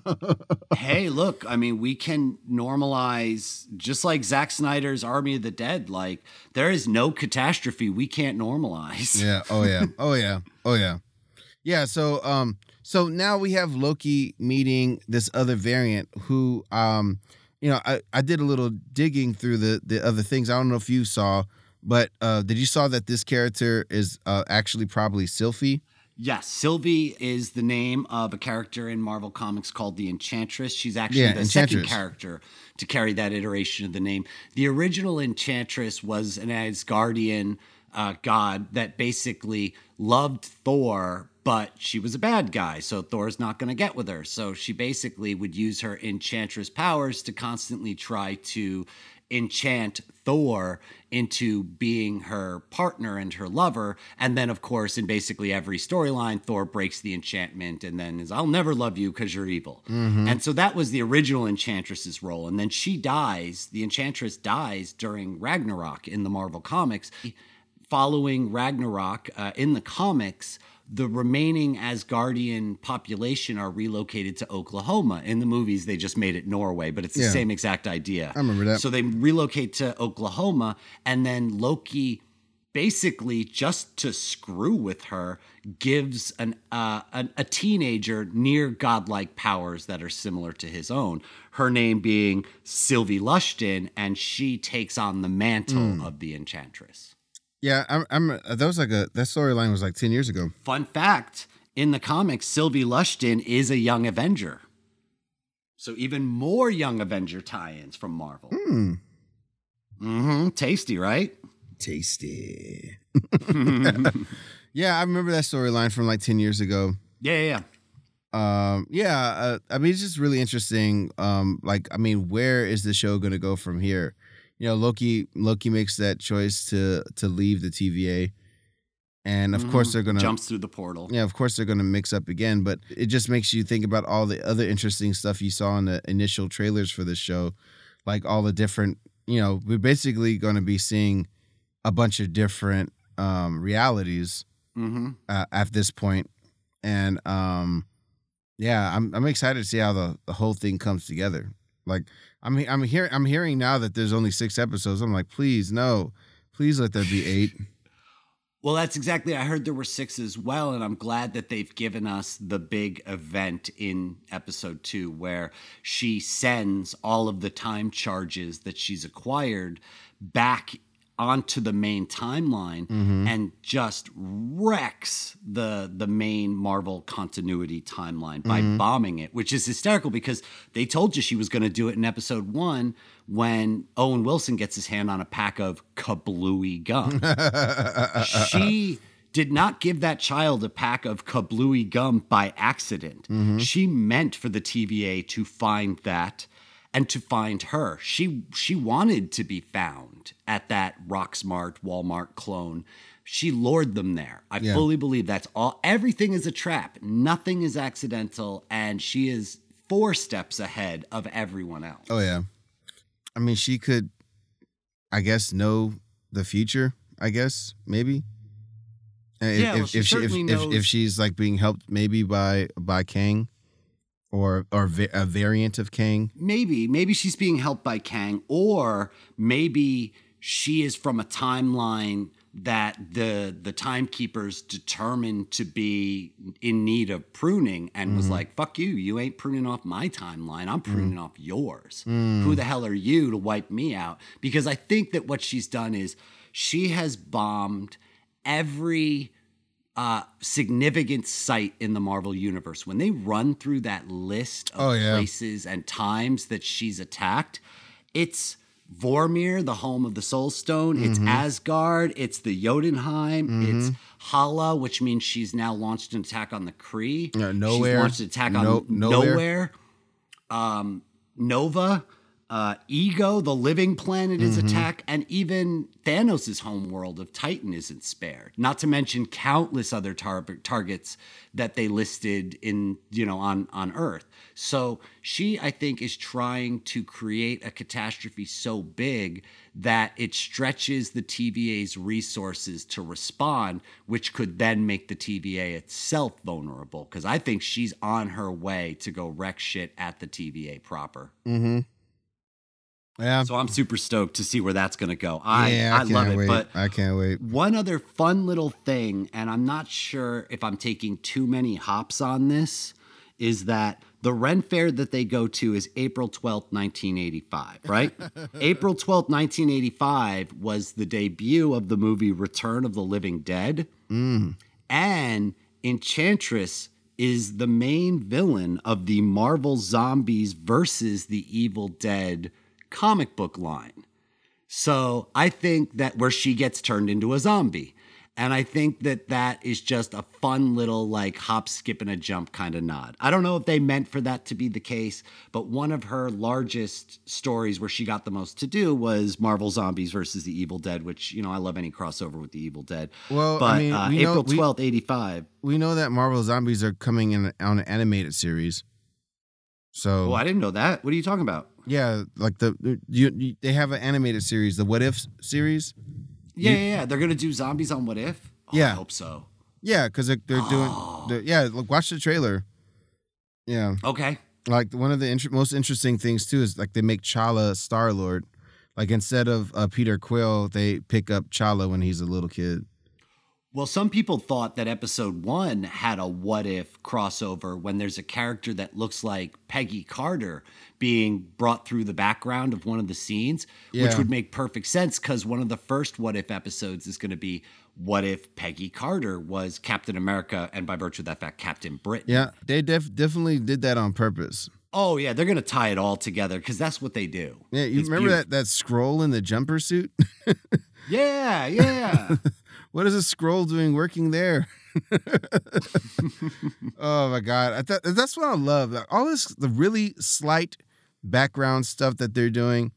hey, look, I mean, we can normalize just like Zack Snyder's Army of the Dead. Like, there is no catastrophe we can't normalize. Yeah. Oh yeah. Oh yeah. Oh yeah. Yeah. So um. So now we have Loki meeting this other variant who, um, you know, I, I did a little digging through the the other things. I don't know if you saw, but uh, did you saw that this character is uh, actually probably Sylvie? Yes, Sylvie is the name of a character in Marvel Comics called the Enchantress. She's actually Yeah, the second character to carry that iteration of the name. The original Enchantress was an Asgardian uh, god that basically loved Thor, but she was a bad guy, so Thor's not going to get with her. So she basically would use her Enchantress powers to constantly try to enchant Thor into being her partner and her lover. And then, of course, in basically every storyline, Thor breaks the enchantment and then is, I'll never love you because you're evil. And so that was the original Enchantress's role. And then she dies, the Enchantress dies during Ragnarok in the Marvel Comics. Following Ragnarok uh, in the comics, the remaining Asgardian population are relocated to Oklahoma. In the movies, they just made it Norway, but it's the Yeah. same exact idea. I remember that. So they relocate to Oklahoma, and then Loki basically just to screw with her gives an, uh, an a teenager near godlike powers that are similar to his own her name being sylvie lushton and she takes on the mantle Hmm. of the enchantress Yeah, I'm. I'm that was like a that storyline was like ten years ago. fun fact in the comics sylvie lushton is a young avenger so even more young avenger tie-ins from marvel Mm. Hmm. tasty right Tasty. yeah, I remember that storyline from like ten years ago. yeah yeah, yeah. Um, yeah, uh, I mean, it's just really interesting. Um, like, I mean, where is the show going to go from here? You know, Loki Loki makes that choice to to leave the TVA, and of course Mhm. they're gonna jumps through the portal Yeah, of course they're going to mix up again, but it just makes you think about all the other interesting stuff you saw in the initial trailers for this show, like all the different. You know, we're basically going to be seeing a bunch of different um, realities mm-hmm. uh, at this point, and um, yeah, I'm I'm excited to see how the, the whole thing comes together. Like I'm I'm hearing I'm hearing now that there's only six episodes. I'm like, please no, please let there be eight. Well, that's exactly. I heard there were six as well, and I'm glad that they've given us the big event in episode two where she sends all of the time charges that she's acquired back onto the main timeline mm-hmm. and just wrecks the the main Marvel continuity timeline by mm-hmm. bombing it, which is hysterical because they told you she was going to do it in episode one when Owen Wilson gets his hand on a pack of Kablooie gum. She did not give that child a pack of Kablooie gum by accident. Mm-hmm. She meant for the TVA to find that and to find her. She she wanted to be found at that Rocksmart Walmart clone. She lured them there. I Yeah. fully believe that's all. Everything is a trap. Nothing is accidental, and she is four steps ahead of everyone else. Oh yeah. I mean, she could, I guess, know the future. I guess maybe. Uh, If, Yeah, well, if, she if she if, if, if she's like being helped maybe by by Kang, or or va- a variant of Kang. maybe maybe she's being helped by Kang or maybe she is from a timeline that the the timekeepers determined to be in need of pruning and was mm-hmm. like fuck you you ain't pruning off my timeline I'm mm-hmm. pruning off yours. Mm. Who the hell are you to wipe me out? Because I think that what she's done is she has bombed every uh, significant site in the Marvel universe. When they run through that list of Oh, yeah. places and times that she's attacked, it's Vormir, the home of the Soul Stone. It's Mm-hmm. Asgard. It's the Jotunheim. It's Hala, which means she's now launched an attack on the Kree. She's Knowhere. launched an attack on No- Knowhere. Knowhere. Um, Nova. Uh, Ego, the living planet, is attacked, and even Thanos' homeworld of Titan isn't spared. Not to mention countless other tar- targets that they listed in, you know, on on Earth. So she, I think, is trying to create a catastrophe so big that it stretches the TVA's resources to respond, which could then make the TVA itself vulnerable. Because I think she's on her way to go wreck shit at the TVA proper. Mm-hmm. Yeah. So I'm super stoked to see where that's going to go. I yeah, I, can't love it, wait. but I can't wait. one other fun little thing, and I'm not sure if I'm taking too many hops on this, is that the Ren Fair that they go to is April 12th, 1985, right? April 12th, 1985 was the debut of the movie Return of the Living Dead. Mm. And Enchantress is the main villain of the Marvel Zombies versus the Evil Dead comic book line. So I think that where she gets turned into a zombie. And I think that that is just a fun little like hop, skip, and a jump kind of nod. I don't know if they meant for that to be the case, but one of her largest stories where she got the most to do was Marvel Zombies versus the Evil Dead, which, you know, I love any crossover with the Evil Dead. Well, I mean, uh, we know- April we- 12th, 85. We know that Marvel Zombies are coming in on an animated series. So Oh, I didn't know that. What are you talking about? Yeah, like the you, you, they have an animated series, the What If series. Yeah, yeah, yeah. They're going to do Zombies on What If? Oh, I Yeah. hope so. Yeah, because they're, they're Oh. doing. they're- yeah, look, watch the trailer. Yeah, Okay. like one of the inter- most interesting things too is like they make T'Challa Star Lord. Like instead of uh, Peter Quill, they pick up T'Challa when he's a little kid. Well, some people thought that episode one had a what if crossover when there's a character that looks like Peggy Carter being brought through the background of one of the scenes, which would make perfect sense because one of the first what if episodes is going to be what if Peggy Carter was Captain America and by virtue of that fact, Captain Britain. Yeah, they def- definitely did that on purpose. Oh, yeah. They're going to tie it all together because that's what they do. Yeah, you It's remember beautiful. that that scroll in the jumper suit? Yeah, yeah. What is a scroll doing working there? oh my god, I thought that's what I love. All this the really slight background stuff that they're doing.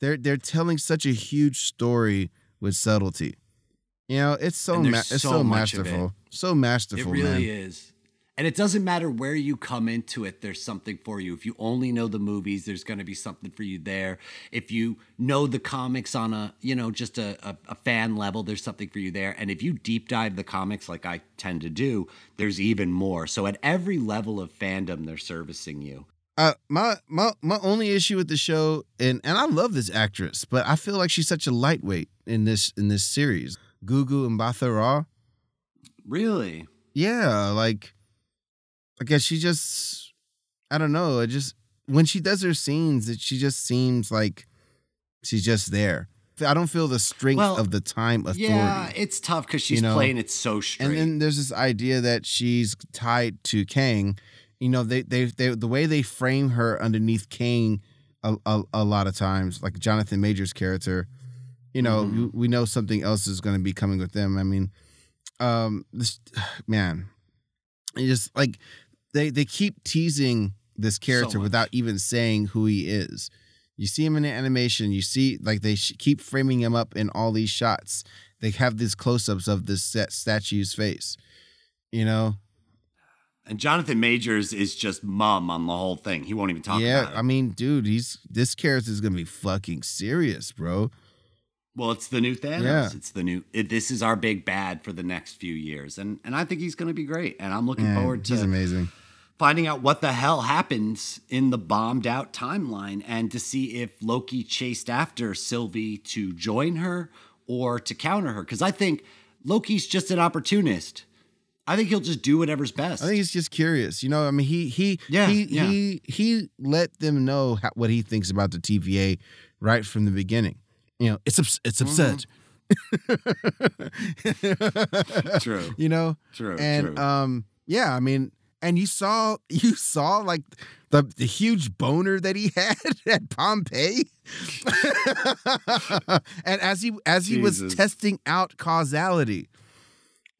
They're they're telling such a huge story with subtlety. You know, it's so ma- it's so masterful. so, of it. masterful, It really man. is. And it doesn't matter where you come into it, there's something for you. If you only know the movies, there's going to be something for you there. If you know the comics on a, you know, just a, a, a fan level, there's something for you there. And if you deep dive the comics like I tend to do, there's even more. So at every level of fandom, they're servicing you. Uh, my my my only issue with the show, and and I love this actress, but I feel like she's such a lightweight in this in this series. Gugu Mbatha-Raw. Really? Yeah, like I guess she just I don't know, it just when she does her scenes, it, she just seems like she's just there. I don't feel the strength Well, of the time authority. Yeah, it's tough because she's You know? playing it so straight. and then there's this idea that she's tied to Kang. You know, they they they the way they frame her underneath Kang a, a, a lot of times, like Jonathan Majors' character. You know, Mhm. we, we know something else is going to be coming with them. I mean, um, this man, it just like they they keep teasing this character much. without even saying who he is. You see him in the animation. You see, like they sh- keep framing him up in all these shots. They have these close-ups of this statue's face. You know, and Jonathan Majors is just mum on the whole thing. He won't even talk yeah. about it. I mean, dude, he's this character is gonna be fucking serious, bro. Well, it's the new Thanos. Yeah. It's the new. It, this is our big bad for the next few years, and and I think he's going to be great. And I'm looking Man, forward he's to amazing. finding out what the hell happens in the bombed out timeline, and to see if Loki chased after Sylvie to join her or to counter her. Because I think Loki's just an opportunist. I think he'll just do whatever's best. I think he's just curious. You know, I mean, he he Yeah, he yeah. he he let them know how, what he thinks about the TVA right from the beginning. You know, it's it's absurd. True. You know, True. and true. um, yeah, I mean, and you saw you saw like the the huge boner that he had at Pompeii, and as he as he was testing out causality,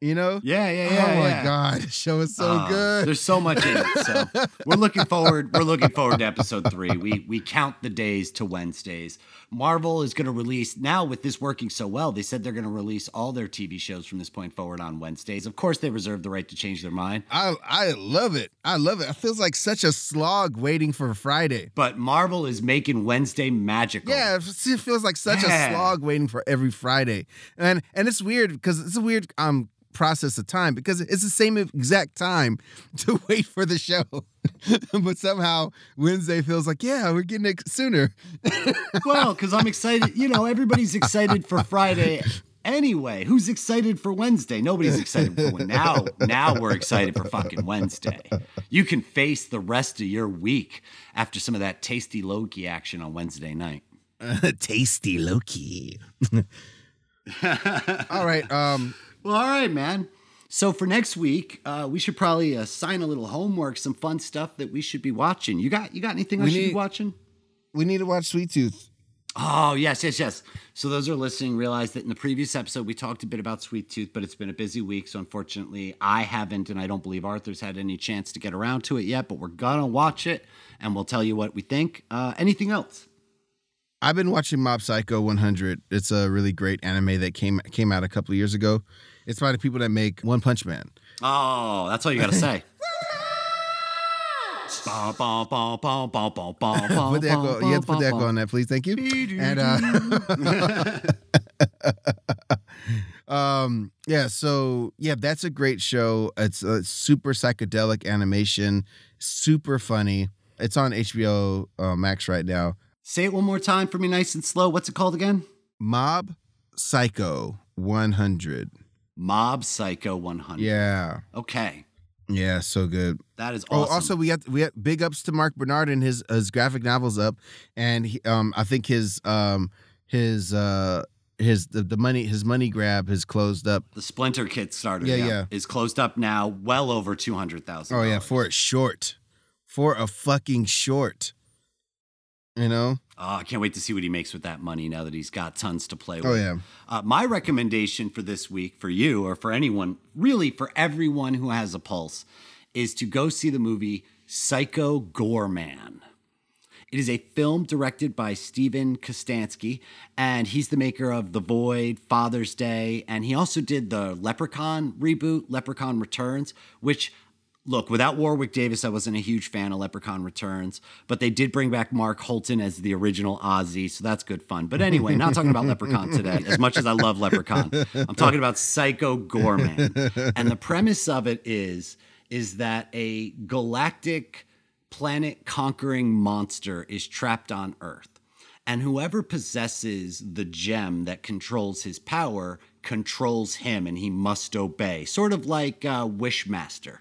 you know. yeah, yeah, yeah. oh my yeah. god, the show is so Oh, good. There's so much in it. So we're looking forward. We're looking forward to episode three. We we count the days to Wednesdays. Marvel is going to release now with this working so well. They said they're going to release all their TV shows from this point forward on Wednesdays. Of course, they reserve the right to change their mind. I I love it. I love it. It feels like such a slog waiting for Friday. But Marvel is making Wednesday magical. Yeah, it feels like such Yeah. a slog waiting for every Friday. And and it's weird because it's a weird um process of time because it's the same exact time to wait for the show. but somehow Wednesday feels like, yeah, we're getting it sooner. well, because I'm excited. You know, everybody's excited for Friday anyway. Who's excited for Wednesday? Nobody's excited for Wednesday. Now, now we're excited for fucking Wednesday. You can face the rest of your week after some of that tasty Loki action on Wednesday night. Uh, tasty Loki. all right. Um, well, all right, man. So for next week, uh, we should probably assign a little homework, some fun stuff that we should be watching. You got you got anything we I should need, be watching? We need to watch Sweet Tooth. Oh yes, yes, yes. So those are listening realize that in the previous episode we talked a bit about Sweet Tooth, but it's been a busy week, so unfortunately I haven't, and I don't believe Arthur's had any chance to get around to it yet. But we're gonna watch it, and we'll tell you what we think. Uh, anything else? I've been watching Mob Psycho 100. It's a really great anime that came came out a couple years ago. It's by the people that make One Punch Man. Oh, that's all you got to say. put the echo, you have to put the echo on that, please. Thank you. And uh, um, yeah, so yeah, that's a great show. It's a super psychedelic animation, super funny. It's on HBO uh, Max right now. Say it one more time for me, nice and slow. What's it called again? Mob Psycho 100. Mob Psycho 100. Yeah. Okay. Yeah, so good. That is awesome. Oh, also we got we got big ups to Mark Bernard and his his graphic novels up, and he, um I think his um his uh his the, the money his money grab has closed up. The Splinter Kickstarter, yeah, yeah, yeah. is closed up now, well over two hundred thousand. Oh yeah, for a short, for a fucking short. You know? Oh, I can't wait to see what he makes with that money now that he's got tons to play oh, with. Oh, yeah. Uh, my recommendation for this week for you or for anyone, really for everyone who has a pulse, is to go see the movie Psycho Goreman. It is a film directed by Steven Kostanski, and he's the maker of The Void, Father's Day, and he also did the Leprechaun reboot, Leprechaun Returns, which look, without Warwick Davis, I wasn't a huge fan of Leprechaun Returns, but they did bring back Mark Holton as the original Ozzy, so that's good fun. But anyway, not talking about Leprechaun today, as much as I love Leprechaun. I'm talking about Psycho Goreman. And the premise of it is is that a galactic planet conquering monster is trapped on Earth. And whoever possesses the gem that controls his power controls him and he must obey, sort of like uh, Wishmaster.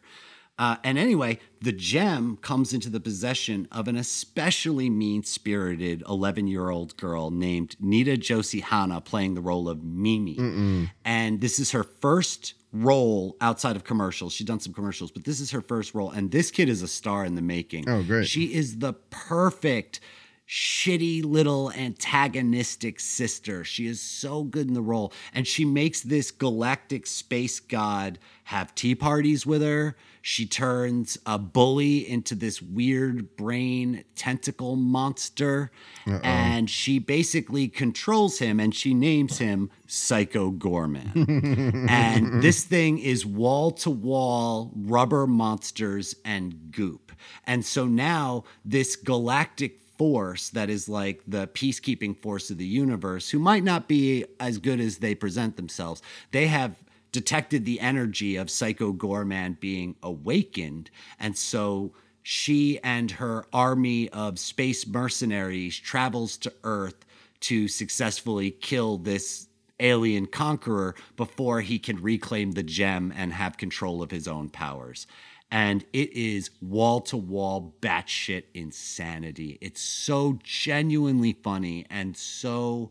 Uh, and anyway, the gem comes into the possession of an especially mean spirited 11 year old girl named Nita-Josee Hanna, playing the role of Mimi. Mm-mm. And this is her first role outside of commercials. She's done some commercials, but this is her first role. And this kid is a star in the making. Oh, great. She is the perfect shitty little antagonistic sister. She is so good in the role. And she makes this galactic space god have tea parties with her. She turns a bully into this weird brain tentacle monster. Uh-oh. And she basically controls him and she names him Psycho Goreman. and this thing is wall to wall rubber monsters and goop. And so now this galactic force that is like the peacekeeping force of the universe, who might not be as good as they present themselves, they have detected the energy of Psycho Goreman being awakened. And so she and her army of space mercenaries travels to Earth to successfully kill this alien conqueror before he can reclaim the gem and have control of his own powers and it is wall to wall batshit insanity. It's so genuinely funny and so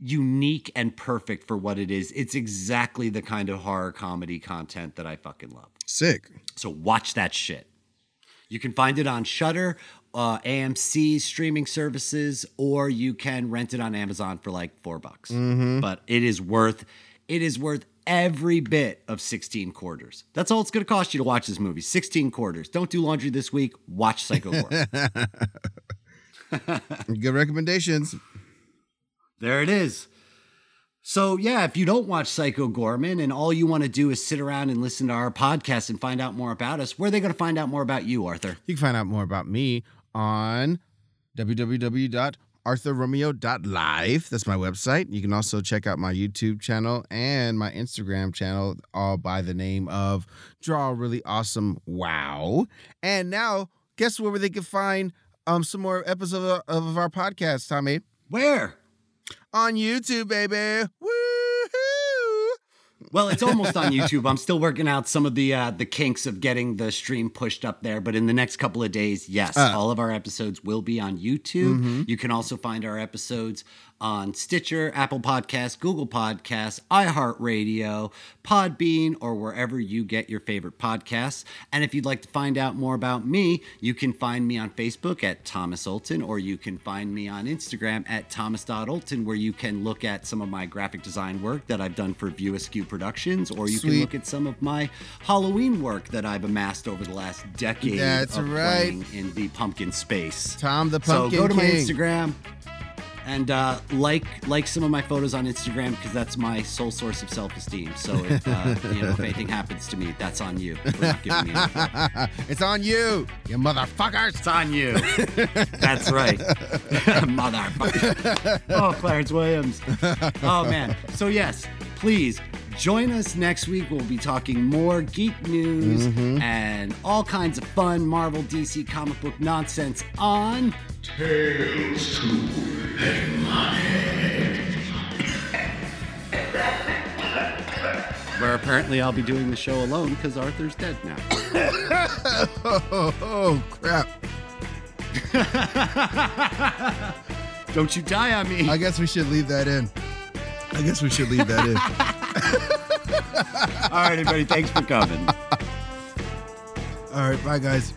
unique and perfect for what it is. It's exactly the kind of horror comedy content that I fucking love. Sick. So watch that shit. You can find it on Shudder, uh, AMC streaming services, or you can rent it on Amazon for like four bucks. Mm-hmm. But it is worth it is worth every bit of 16 quarters. That's all it's going to cost you to watch this movie. 16 quarters. Don't do laundry this week. Watch Psycho Good recommendations. There it is. So, yeah, if you don't watch Psycho Goreman and all you want to do is sit around and listen to our podcast and find out more about us, where are they going to find out more about you, Arthur? You can find out more about me on www arthurromeo.live. That's my website. You can also check out my YouTube channel and my Instagram channel, all by the name of Draw Really Awesome Wow. And now, guess where they can find um some more episodes of, of our podcast, Tommy? Where? On YouTube, baby. Woo! Well, it's almost on YouTube. I'm still working out some of the uh, the kinks of getting the stream pushed up there, but in the next couple of days, yes, uh, all of our episodes will be on YouTube. Mm-hmm. You can also find our episodes on Stitcher, Apple Podcasts, Google Podcasts, iHeartRadio, Podbean, or wherever you get your favorite podcasts. And if you'd like to find out more about me, you can find me on Facebook at Thomas Olton, or you can find me on Instagram at Thomas.Olton, where you can look at some of my graphic design work that I've done for View Askew Productions, or you Sweet. can look at some of my Halloween work that I've amassed over the last decade That's right. in the pumpkin space. Tom the Pumpkin So go to King. my Instagram, and uh, like like some of my photos on Instagram because that's my sole source of self esteem. So if uh, you know if anything happens to me, that's on you. it's on you, you motherfuckers. It's on you. that's right, motherfucker. Oh, Clarence Williams. Oh man. So yes, please Join us next week. We'll be talking more geek news mm-hmm. and all kinds of fun Marvel DC comic book nonsense on Tales to Where apparently I'll be doing the show alone because Arthur's dead now. oh, oh, crap. Don't you die on me. I guess we should leave that in. I guess we should leave that in. All right, everybody. Thanks for coming. All right. Bye, guys.